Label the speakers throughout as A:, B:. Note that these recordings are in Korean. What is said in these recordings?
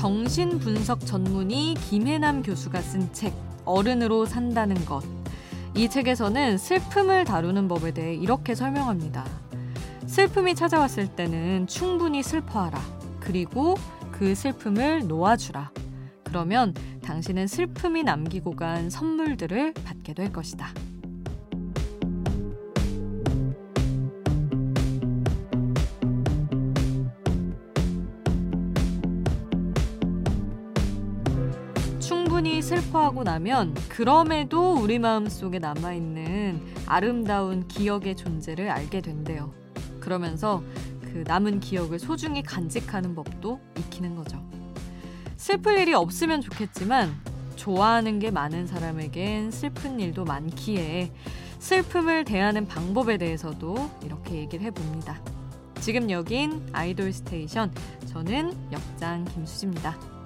A: 정신분석 전문의 김혜남 교수가 쓴 책, 어른으로 산다는 것. 이 책에서는 슬픔을 다루는 법에 대해 이렇게 설명합니다. 슬픔이 찾아왔을 때는 충분히 슬퍼하라. 그리고 그 슬픔을 놓아주라. 그러면 당신은 슬픔이 남기고 간 선물들을 받게 될 것이다. 슬퍼하고 나면 그럼에도 우리 마음 속에 남아있는 아름다운 기억의 존재를 알게 된대요. 그러면서 그 남은 기억을 소중히 간직하는 법도 익히는 거죠. 슬플 일이 없으면 좋겠지만 좋아하는 게 많은 사람에겐 슬픈 일도 많기에 슬픔을 대하는 방법에 대해서도 이렇게 얘기를 해봅니다. 지금 여긴 아이돌 스테이션. 저는 역장 김수지입니다.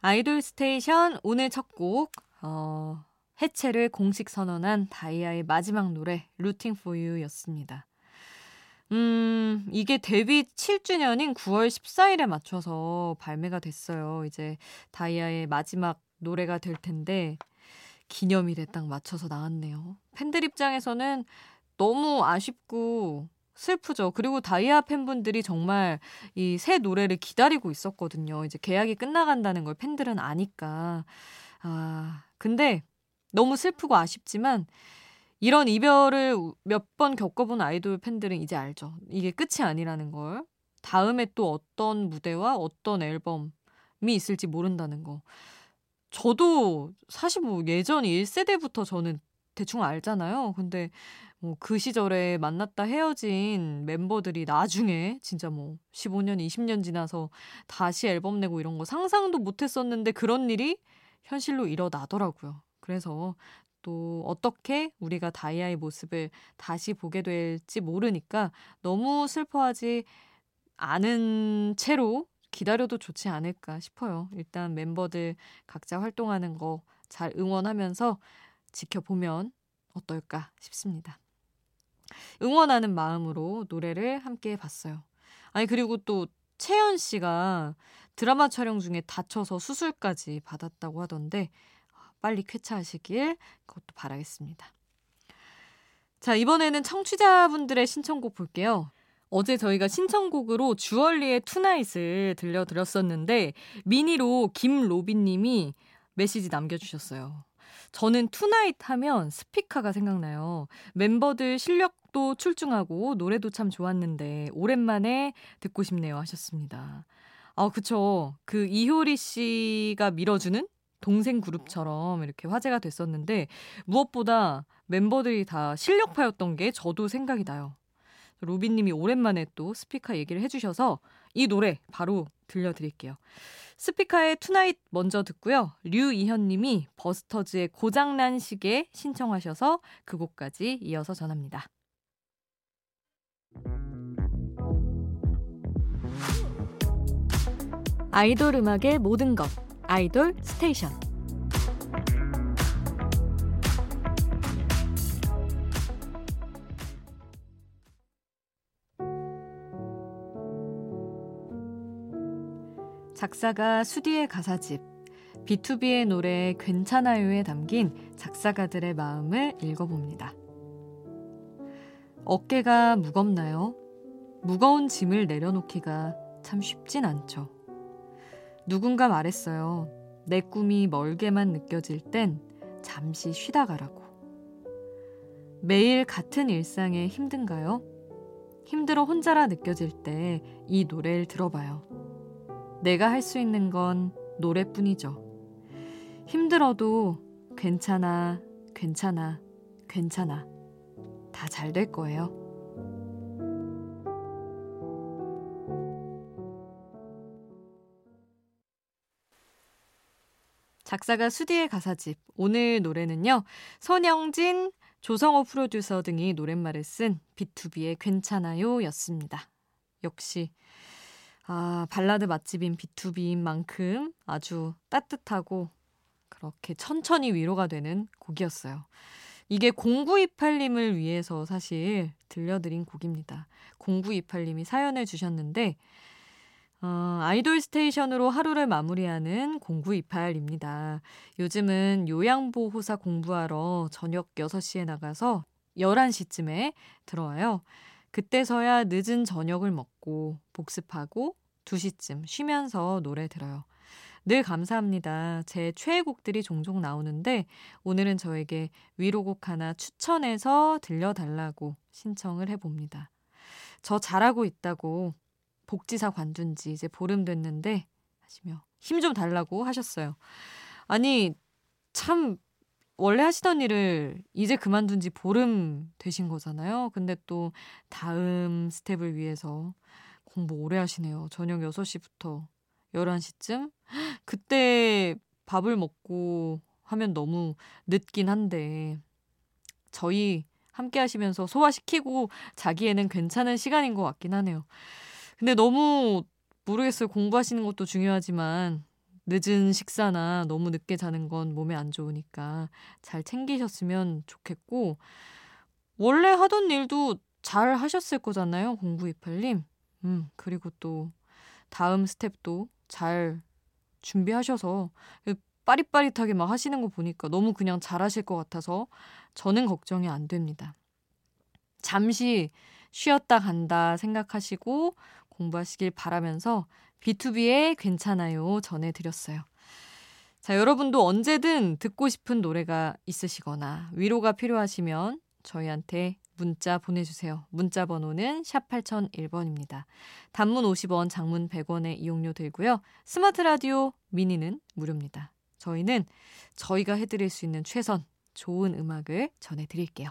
A: 아이돌 스테이션 오늘 첫 곡, 어, 해체를 공식 선언한 다이아의 마지막 노래, Rooting for You 였습니다. 음, 이게 데뷔 7주년인 9월 14일에 맞춰서 발매가 됐어요. 이제 다이아의 마지막 노래가 될 텐데, 기념일에 딱 맞춰서 나왔네요. 팬들 입장에서는 너무 아쉽고 슬프죠. 그리고 다이아 팬분들이 정말 이 새 노래를 기다리고 있었거든요. 이제 계약이 끝나간다는 걸 팬들은 아니까. 아, 근데 너무 슬프고 아쉽지만 이런 이별을 몇 번 겪어본 아이돌 팬들은 이제 알죠. 이게 끝이 아니라는 걸. 다음에 또 어떤 무대와 어떤 앨범이 있을지 모른다는 거. 저도 사실 뭐 예전 1세대부터 저는 대충 알잖아요. 근데 뭐 그 시절에 만났다 헤어진 멤버들이 나중에 진짜 뭐 15년, 20년 지나서 다시 앨범 내고 이런 거 상상도 못 했었는데 그런 일이 현실로 일어나더라고요. 그래서 또 어떻게 우리가 다이아의 모습을 다시 보게 될지 모르니까 너무 슬퍼하지 않은 채로 기다려도 좋지 않을까 싶어요. 일단 멤버들 각자 활동하는 거 잘 응원하면서 지켜보면 어떨까 싶습니다. 응원하는 마음으로 노래를 함께 봤어요. 아니, 그리고 또 채연 씨가 드라마 촬영 중에 다쳐서 수술까지 받았다고 하던데, 빨리 쾌차하시길 그것도 바라겠습니다. 자, 이번에는 청취자분들의 신청곡 볼게요. 어제 저희가 신청곡으로 주얼리의 Tonight을 들려드렸었는데, 미니로 김로빈님이 메시지 남겨주셨어요. 저는 Tonight 하면 스피카가 생각나요. 멤버들 실력 도 출중하고 노래도 참 좋았는데 오랜만에 듣고 싶네요 하셨습니다. 아, 그쵸. 그 이효리 씨가 밀어주는 동생 그룹처럼 이렇게 화제가 됐었는데 무엇보다 멤버들이 다 실력파였던 게 저도 생각이 나요. 로빈 님이 오랜만에 또 스피카 얘기를 해주셔서 이 노래 바로 들려드릴게요. 스피카의 Tonight 먼저 듣고요. 류이현 님이 버스터즈의 고장난 시계 신청하셔서 그 곡까지 이어서 전합니다. 아이돌 음악의 모든 것 아이돌 스테이션 작사가 수디의 가사집 B2B의 노래 괜찮아요에 담긴 작사가들의 마음을 읽어봅니다. 어깨가 무겁나요? 무거운 짐을 내려놓기가 참 쉽진 않죠. 누군가 말했어요. 내 꿈이 멀게만 느껴질 땐 잠시 쉬다 가라고. 매일 같은 일상에 힘든가요? 힘들어 혼자라 느껴질 때 이 노래를 들어봐요. 내가 할 수 있는 건 노래뿐이죠. 힘들어도 괜찮아, 괜찮아, 괜찮아. 다 잘 될 거예요. 작사가 수디의 가사집. 오늘 노래는요. 손영진, 조성호 프로듀서 등이 노랫말을 쓴 B2B의 괜찮아요 였습니다. 역시 아, 발라드 맛집인 B2B인 만큼 아주 따뜻하고 그렇게 천천히 위로가 되는 곡이었어요. 이게 0928님을 위해서 사실 들려드린 곡입니다. 0928님이 사연을 주셨는데, 어, 아이돌 스테이션으로 하루를 마무리하는 0928입니다. 요즘은 요양보호사 공부하러 저녁 6시에 나가서 11시쯤에 들어와요. 그때서야 늦은 저녁을 먹고 복습하고 2시쯤 쉬면서 노래 들어요. 늘 감사합니다. 제 최애곡들이 종종 나오는데 오늘은 저에게 위로곡 하나 추천해서 들려달라고 신청을 해봅니다. 저 잘하고 있다고 복지사 관둔 지 이제 보름 됐는데 하시며 힘 좀 달라고 하셨어요. 아니 참 원래 하시던 일을 이제 그만둔 지 보름 되신 거잖아요. 근데 또 다음 스텝을 위해서 공부 오래 하시네요. 저녁 6시부터 11시쯤? 그때 밥을 먹고 하면 너무 늦긴 한데, 저희 함께 하시면서 소화시키고 자기에는 괜찮은 시간인 것 같긴 하네요. 근데 너무 모르겠어요. 공부하시는 것도 중요하지만, 늦은 식사나 너무 늦게 자는 건 몸에 안 좋으니까 잘 챙기셨으면 좋겠고, 원래 하던 일도 잘 하셨을 거잖아요. 0928님. 음, 그리고 또 다음 스텝도 잘 준비하셔서 빠릿빠릿하게 막 하시는 거 보니까 너무 그냥 잘하실 것 같아서 저는 걱정이 안 됩니다. 잠시 쉬었다 간다 생각하시고 공부하시길 바라면서 B2B의 괜찮아요 전해드렸어요. 자, 여러분도 언제든 듣고 싶은 노래가 있으시거나 위로가 필요하시면 저희한테 문자 보내주세요. 문자 번호는 샵 8001번입니다. 단문 50원, 장문 100원의 이용료 들고요. 스마트 라디오 미니는 무료입니다. 저희는 저희가 해드릴 수 있는 최선 좋은 음악을 전해드릴게요.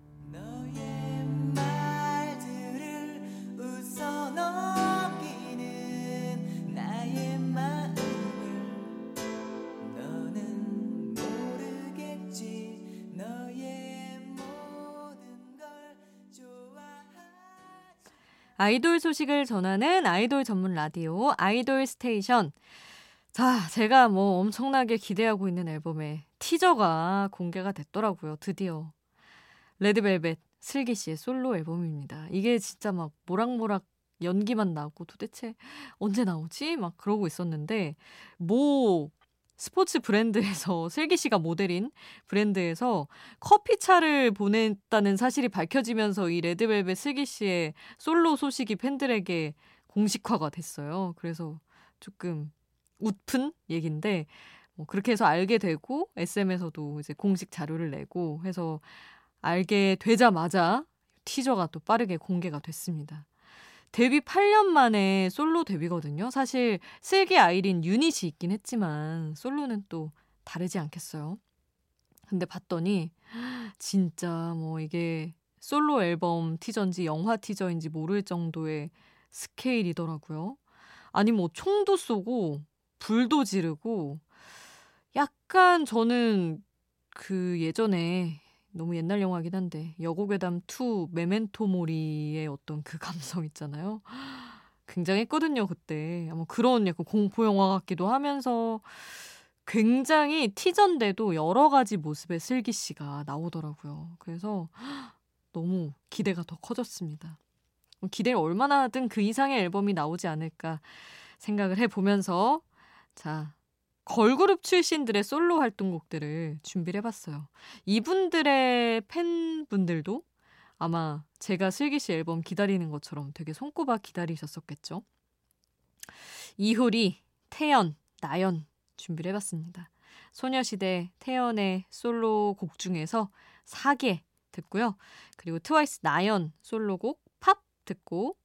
A: 아이돌 소식을 전하는 아이돌 전문 라디오 아이돌 스테이션. 자, 제가 뭐 엄청나게 기대하고 있는 앨범의 티저가 공개가 됐더라고요. 드디어. 레드벨벳 슬기 씨의 솔로 앨범입니다. 이게 진짜 막 모락모락 연기만 나고 도대체 언제 나오지? 막 그러고 있었는데 뭐 스포츠 브랜드에서 슬기 씨가 모델인 브랜드에서 커피차를 보냈다는 사실이 밝혀지면서 이 레드벨벳 슬기 씨의 솔로 소식이 팬들에게 공식화가 됐어요. 그래서 조금 웃픈 얘기인데 뭐 그렇게 해서 알게 되고 SM에서도 이제 공식 자료를 내고 해서 알게 되자마자 티저가 또 빠르게 공개가 됐습니다. 데뷔 8년 만에 솔로 데뷔거든요. 사실 슬기 아이린 유닛이 있긴 했지만 솔로는 또 다르지 않겠어요. 근데 봤더니 진짜 뭐 이게 솔로 앨범 티저인지 영화 티저인지 모를 정도의 스케일이더라고요. 아니 뭐 총도 쏘고 불도 지르고 약간 저는 그 예전에 너무 옛날 영화긴 한데 여고괴담 2 메멘토 모리의 어떤 그 감성 있잖아요. 굉장했거든요 그때. 아마 그런 약간 공포 영화 같기도 하면서 굉장히 티전데도 여러 가지 모습의 슬기 씨가 나오더라고요. 그래서 너무 기대가 더 커졌습니다. 기대를 얼마나 하든 그 이상의 앨범이 나오지 않을까 생각을 해보면서 자 걸그룹 출신들의 솔로 활동곡들을 준비를 해봤어요. 이분들의 팬분들도 아마 제가 슬기 씨 앨범 기다리는 것처럼 되게 손꼽아 기다리셨었겠죠. 이효리, 태연, 나연 준비를 해봤습니다. 소녀시대 태연의 솔로 곡 중에서 4개 듣고요. 그리고 트와이스 나연 솔로곡 팝 듣고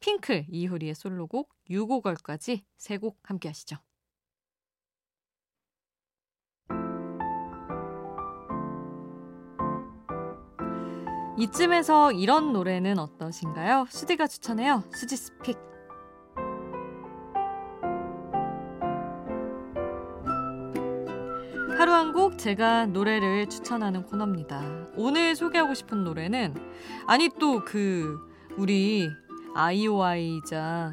A: 핑클 이효리의 솔로곡 유고걸까지 세 곡 함께 하시죠. 이쯤에서 이런 노래는 어떠신가요? 수디가 추천해요. 수지 스픽. 하루 한 곡 제가 노래를 추천하는 코너입니다. 오늘 소개하고 싶은 노래는 아니 또 그 우리 아이오아이자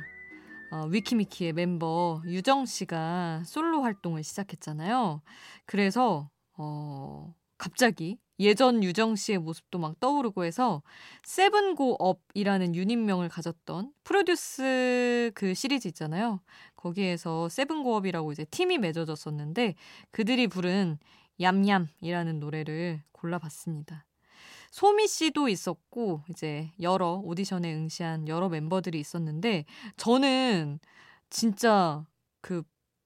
A: 어, 위키미키의 멤버 유정 씨가 솔로 활동을 시작했잖아요. 그래서 어, 갑자기 예전 유정 씨의 모습도 막 떠오르고 해서 세븐고 업이라는 유닛명을 가졌던 프로듀스 그 시리즈 있잖아요. 거기에서 세븐고 업이라고 이제 팀이 맺어졌었는데 그들이 부른 얌얌이라는 노래를 골라봤습니다. 소미 씨도 있었고 이제 여러 오디션에 응시한 여러 멤버들이 있었는데 저는 진짜 그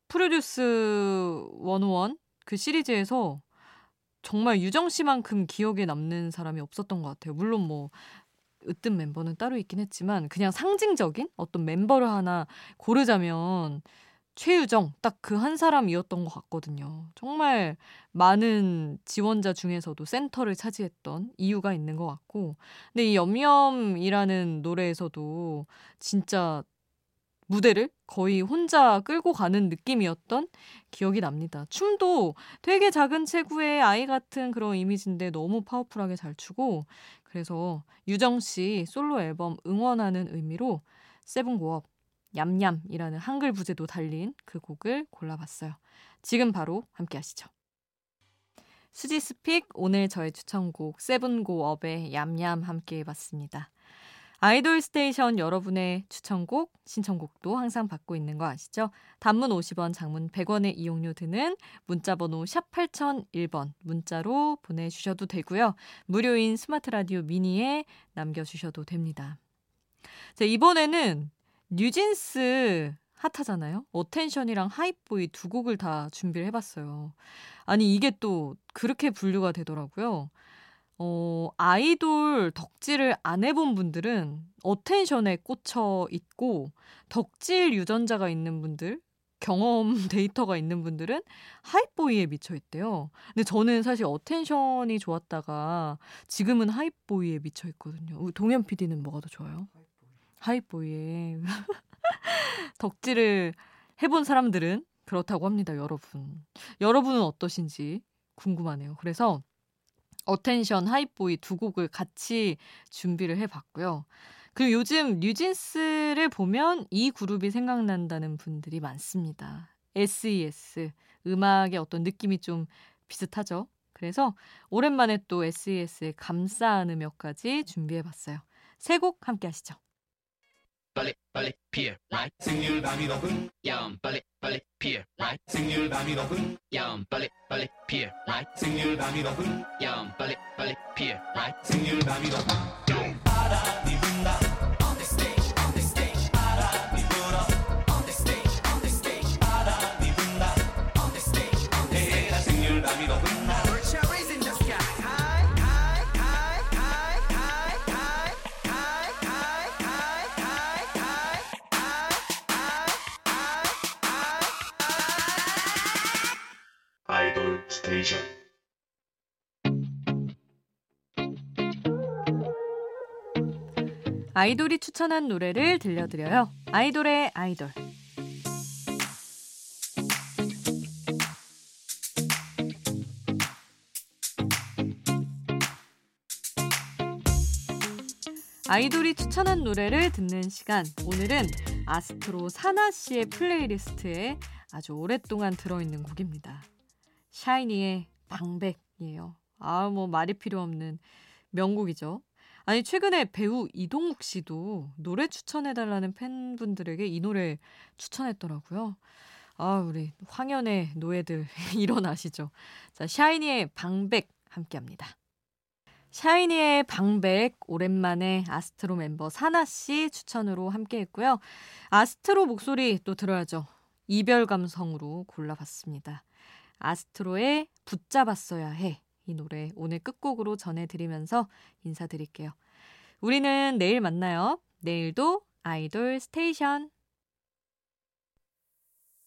A: 프로듀스 101그 시리즈에서 정말 유정 씨만큼 기억에 남는 사람이 없었던 것 같아요. 물론 뭐 으뜸 멤버는 따로 있긴 했지만 그냥 상징적인 어떤 멤버를 하나 고르자면 최유정 딱 그 한 사람이었던 것 같거든요. 정말 많은 지원자 중에서도 센터를 차지했던 이유가 있는 것 같고 근데 이 염염이라는 노래에서도 진짜 무대를 거의 혼자 끌고 가는 느낌이었던 기억이 납니다. 춤도 되게 작은 체구의 아이 같은 그런 이미지인데 너무 파워풀하게 잘 추고 그래서 유정 씨 솔로 앨범 응원하는 의미로 세븐고업 얌얌이라는 한글 부제도 달린 그 곡을 골라봤어요. 지금 바로 함께 하시죠. 수지's pick 오늘 저의 추천곡 세븐고업의 얌얌 함께 해봤습니다. 아이돌 스테이션 여러분의 추천곡, 신청곡도 항상 받고 있는 거 아시죠? 단문 50원, 장문 100원의 이용료 드는 문자번호 샵 8001번 문자로 보내주셔도 되고요. 무료인 스마트 라디오 미니에 남겨주셔도 됩니다. 자, 이번에는 뉴진스 핫하잖아요. Attention이랑 Hype Boy 두 곡을 다 준비를 해봤어요. 아니 이게 또 그렇게 분류가 되더라고요. 어, 아이돌 덕질을 안 해본 분들은 Attention에 꽂혀 있고 덕질 유전자가 있는 분들 경험 데이터가 있는 분들은 Hype Boy에 미쳐 있대요. 근데 저는 사실 Attention이 좋았다가 지금은 Hype Boy에 미쳐 있거든요. 동현 PD는 뭐가 더 좋아요? Hype Boy에. 덕질을 해본 사람들은 그렇다고 합니다, 여러분. 여러분은 어떠신지 궁금하네요. 그래서 Attention, Hype Boy 두 곡을 같이 준비를 해봤고요. 그리고 요즘 뉴진스를 보면 이 그룹이 생각난다는 분들이 많습니다. SES. 음악의 어떤 느낌이 좀 비슷하죠? 그래서 오랜만에 또 SES의 몇 가지 준비해봤어요. 세 곡 함께 하시죠. 빨리 빨리 피어 라이 생률 밤이 높은 야음 빨리 빨리 피어 라이 생률 밤이 높은 야음 빨리 빨리 피어 라이 생률 밤이 높은 야음 빨리 빨리 피어 라이 생률 밤이 높은 바람 아이돌이 추천한 노래를 들려드려요. 아이돌의 아이돌. 아이돌이 추천한 노래를 듣는 시간. 오늘은 아스트로 산하 씨의 playlist에 아주 오랫동안 들어있는 곡입니다. 샤이니의 방백이에요. 아, 뭐 말이 필요 없는 명곡이죠. 아니 최근에 배우 이동욱 씨도 노래 추천해달라는 팬분들에게 이 노래 추천했더라고요. 아, 우리 황연의 노예들 일어나시죠. 자, 샤이니의 방백 함께합니다. 샤이니의 방백 오랜만에 아스트로 mem버 사나 씨 추천으로 함께했고요. 아스트로 목소리 또 들어야죠. 이별 감성으로 골라봤습니다. 아스트로의 붙잡았어야 해. 이 노래 오늘 끝곡으로 전해드리면서 인사드릴게요. 우리는 내일 만나요. 내일도 아이돌 스테이션.